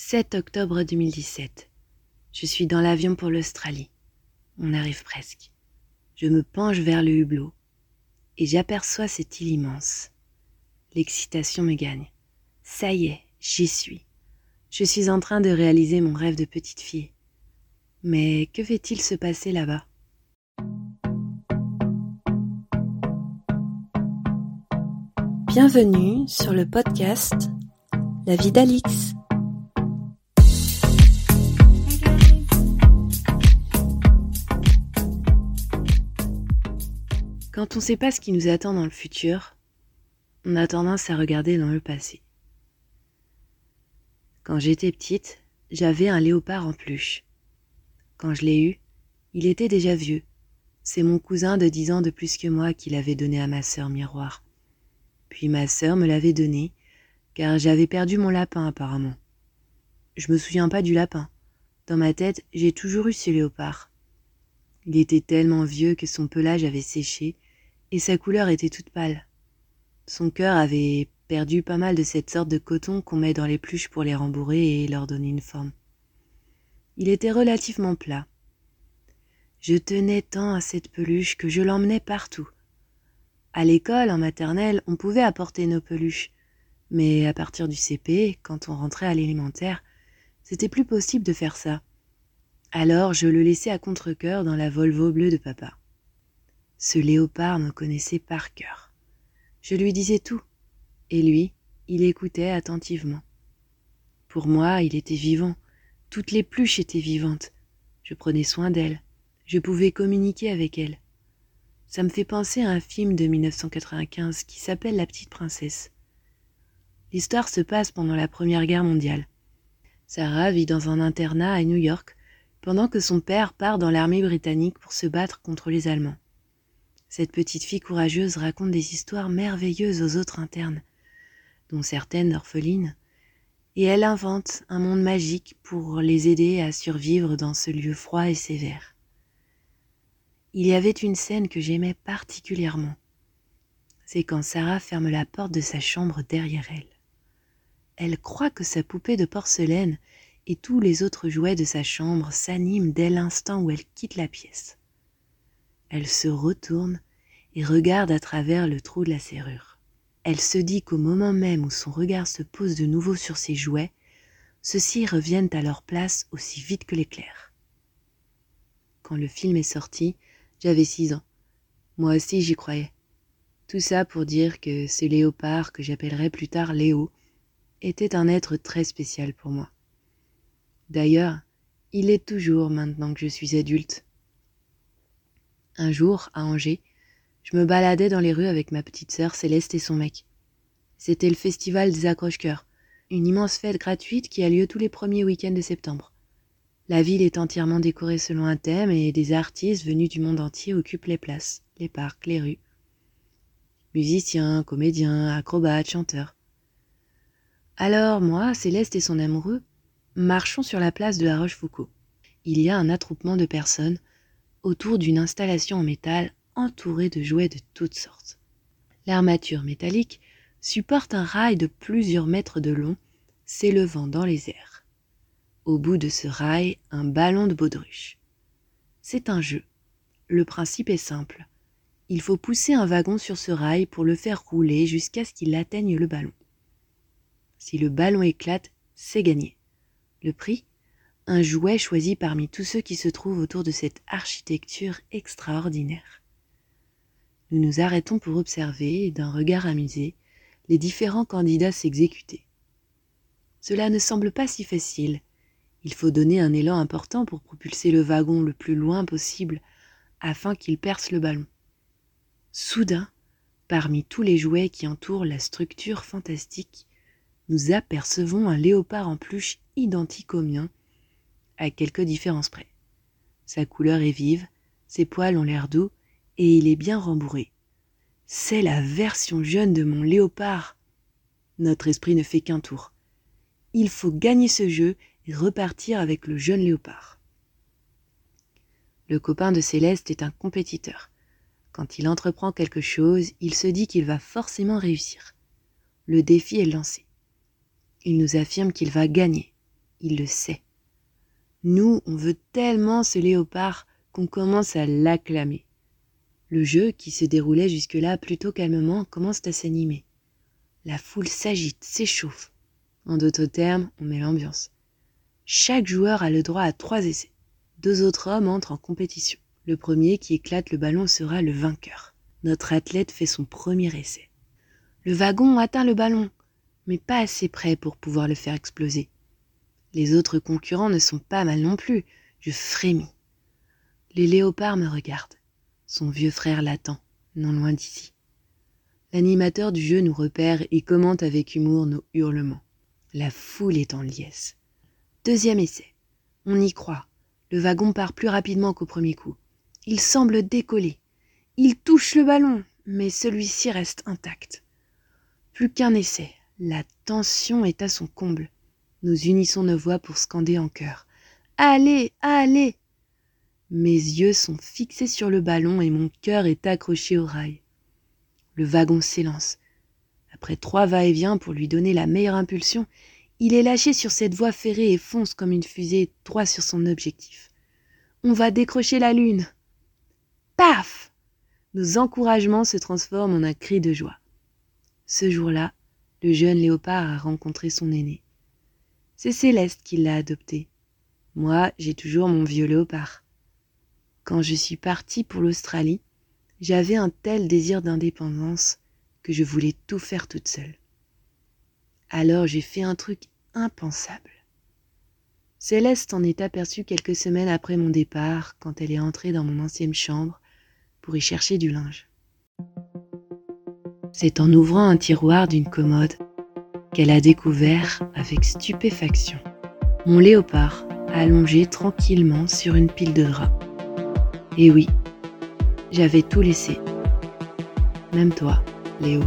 7 octobre 2017. Je suis dans l'avion pour l'Australie. On arrive presque. Je me penche vers le hublot et j'aperçois cette île immense. L'excitation me gagne. Ça y est, j'y suis. Je suis en train de réaliser mon rêve de petite fille. Mais que fait-il se passer là-bas? Bienvenue sur le podcast La vie d'Alix. Quand on ne sait pas ce qui nous attend dans le futur, on a tendance à regarder dans le passé. Quand j'étais petite, j'avais un léopard en peluche. Quand je l'ai eu, il était déjà vieux. C'est mon cousin de dix ans de plus que moi qui l'avait donné à ma sœur miroir. Puis ma sœur me l'avait donné, car j'avais perdu mon lapin apparemment. Je me souviens pas du lapin. Dans ma tête, j'ai toujours eu ce léopard. Il était tellement vieux que son pelage avait séché et sa couleur était toute pâle. Son cœur avait perdu pas mal de cette sorte de coton qu'on met dans les pluches pour les rembourrer et leur donner une forme. Il était relativement plat. Je tenais tant à cette peluche que je l'emmenais partout. À l'école, en maternelle, on pouvait apporter nos peluches, mais à partir du CP, quand on rentrait à l'élémentaire, c'était plus possible de faire ça. Alors je le laissais à contre-cœur dans la Volvo bleue de papa. Ce léopard me connaissait par cœur. Je lui disais tout, et lui, il écoutait attentivement. Pour moi, il était vivant, toutes les pluches étaient vivantes. Je prenais soin d'elles, je pouvais communiquer avec elles. Ça me fait penser à un film de 1995 qui s'appelle La petite princesse. L'histoire se passe pendant la Première Guerre mondiale. Sarah vit dans un internat à New York pendant que son père part dans l'armée britannique pour se battre contre les Allemands. Cette petite fille courageuse raconte des histoires merveilleuses aux autres internes, dont certaines orphelines, et elle invente un monde magique pour les aider à survivre dans ce lieu froid et sévère. Il y avait une scène que j'aimais particulièrement. C'est quand Sarah ferme la porte de sa chambre derrière elle. Elle croit que sa poupée de porcelaine et tous les autres jouets de sa chambre s'animent dès l'instant où elle quitte la pièce. Elle se retourne et regarde à travers le trou de la serrure. Elle se dit qu'au moment même où son regard se pose de nouveau sur ses jouets, ceux-ci reviennent à leur place aussi vite que l'éclair. Quand le film est sorti, j'avais six ans. Moi aussi j'y croyais. Tout ça pour dire que ce léopard que j'appellerai plus tard Léo était un être très spécial pour moi. D'ailleurs, il est toujours maintenant que je suis adulte. Un jour, à Angers, je me baladais dans les rues avec ma petite sœur Céleste et son mec. C'était le festival des accroche-cœurs, une immense fête gratuite qui a lieu tous les premiers week-ends de septembre. La ville est entièrement décorée selon un thème et des artistes venus du monde entier occupent les places, les parcs, les rues. Musiciens, comédiens, acrobates, chanteurs. Alors moi, Céleste et son amoureux, marchons sur la place de la Rochefoucauld. Il y a un attroupement de personnes autour d'une installation en métal entourée de jouets de toutes sortes. L'armature métallique supporte un rail de plusieurs mètres de long s'élevant dans les airs. Au bout de ce rail, un ballon de baudruche. C'est un jeu. Le principe est simple. Il faut pousser un wagon sur ce rail pour le faire rouler jusqu'à ce qu'il atteigne le ballon. Si le ballon éclate, c'est gagné. Le prix? Un jouet choisi parmi tous ceux qui se trouvent autour de cette architecture extraordinaire. Nous nous arrêtons pour observer, d'un regard amusé, les différents candidats s'exécuter. Cela ne semble pas si facile. Il faut donner un élan important pour propulser le wagon le plus loin possible afin qu'il perce le ballon. Soudain, parmi tous les jouets qui entourent la structure fantastique, nous apercevons un léopard en pluche identique au mien, à quelques différences près. Sa couleur est vive, ses poils ont l'air doux, et il est bien rembourré. C'est la version jeune de mon léopard. Notre esprit ne fait qu'un tour. Il faut gagner ce jeu et repartir avec le jeune léopard. Le copain de Céleste est un compétiteur. Quand il entreprend quelque chose, il se dit qu'il va forcément réussir. Le défi est lancé. Il nous affirme qu'il va gagner. il le sait. Nous, on veut tellement ce léopard qu'on commence à l'acclamer. Le jeu, qui se déroulait jusque-là plutôt calmement, commence à s'animer. La foule s'agite, s'échauffe. En d'autres termes, on met l'ambiance. Chaque joueur a le droit à trois essais. Deux autres hommes entrent en compétition. Le premier qui éclate le ballon sera le vainqueur. Notre athlète fait son premier essai. Le wagon atteint le ballon, mais pas assez près pour pouvoir le faire exploser. Les autres concurrents ne sont pas mal non plus. Je frémis. Les léopards me regardent. Son vieux frère l'attend, non loin d'ici. L'animateur du jeu nous repère et commente avec humour nos hurlements. La foule est en liesse. Deuxième essai. On y croit. Le wagon part plus rapidement qu'au premier coup. Il semble décoller. Il touche le ballon, mais celui-ci reste intact. Plus qu'un essai. La tension est à son comble. Nous unissons nos voix pour scander en chœur. Allez, allez Mes yeux sont fixés sur le ballon et mon cœur est accroché au rail. Le wagon s'élance. Après trois va-et-vient pour lui donner la meilleure impulsion, il est lâché sur cette voie ferrée et fonce comme une fusée droit sur son objectif. On va décrocher la lune. Paf Nos encouragements se transforment en un cri de joie. Ce jour-là, le jeune léopard a rencontré son aîné. C'est Céleste qui l'a adopté. Moi, j'ai toujours mon vieux léopard. Quand je suis partie pour l'Australie, j'avais un tel désir d'indépendance que je voulais tout faire toute seule. Alors j'ai fait un truc impensable. Céleste en est aperçue quelques semaines après mon départ, quand elle est entrée dans mon ancienne chambre pour y chercher du linge. C'est en ouvrant un tiroir d'une commode qu'elle a découvert avec stupéfaction mon léopard allongé tranquillement sur une pile de draps. Et oui, j'avais tout laissé. Même toi, Léo.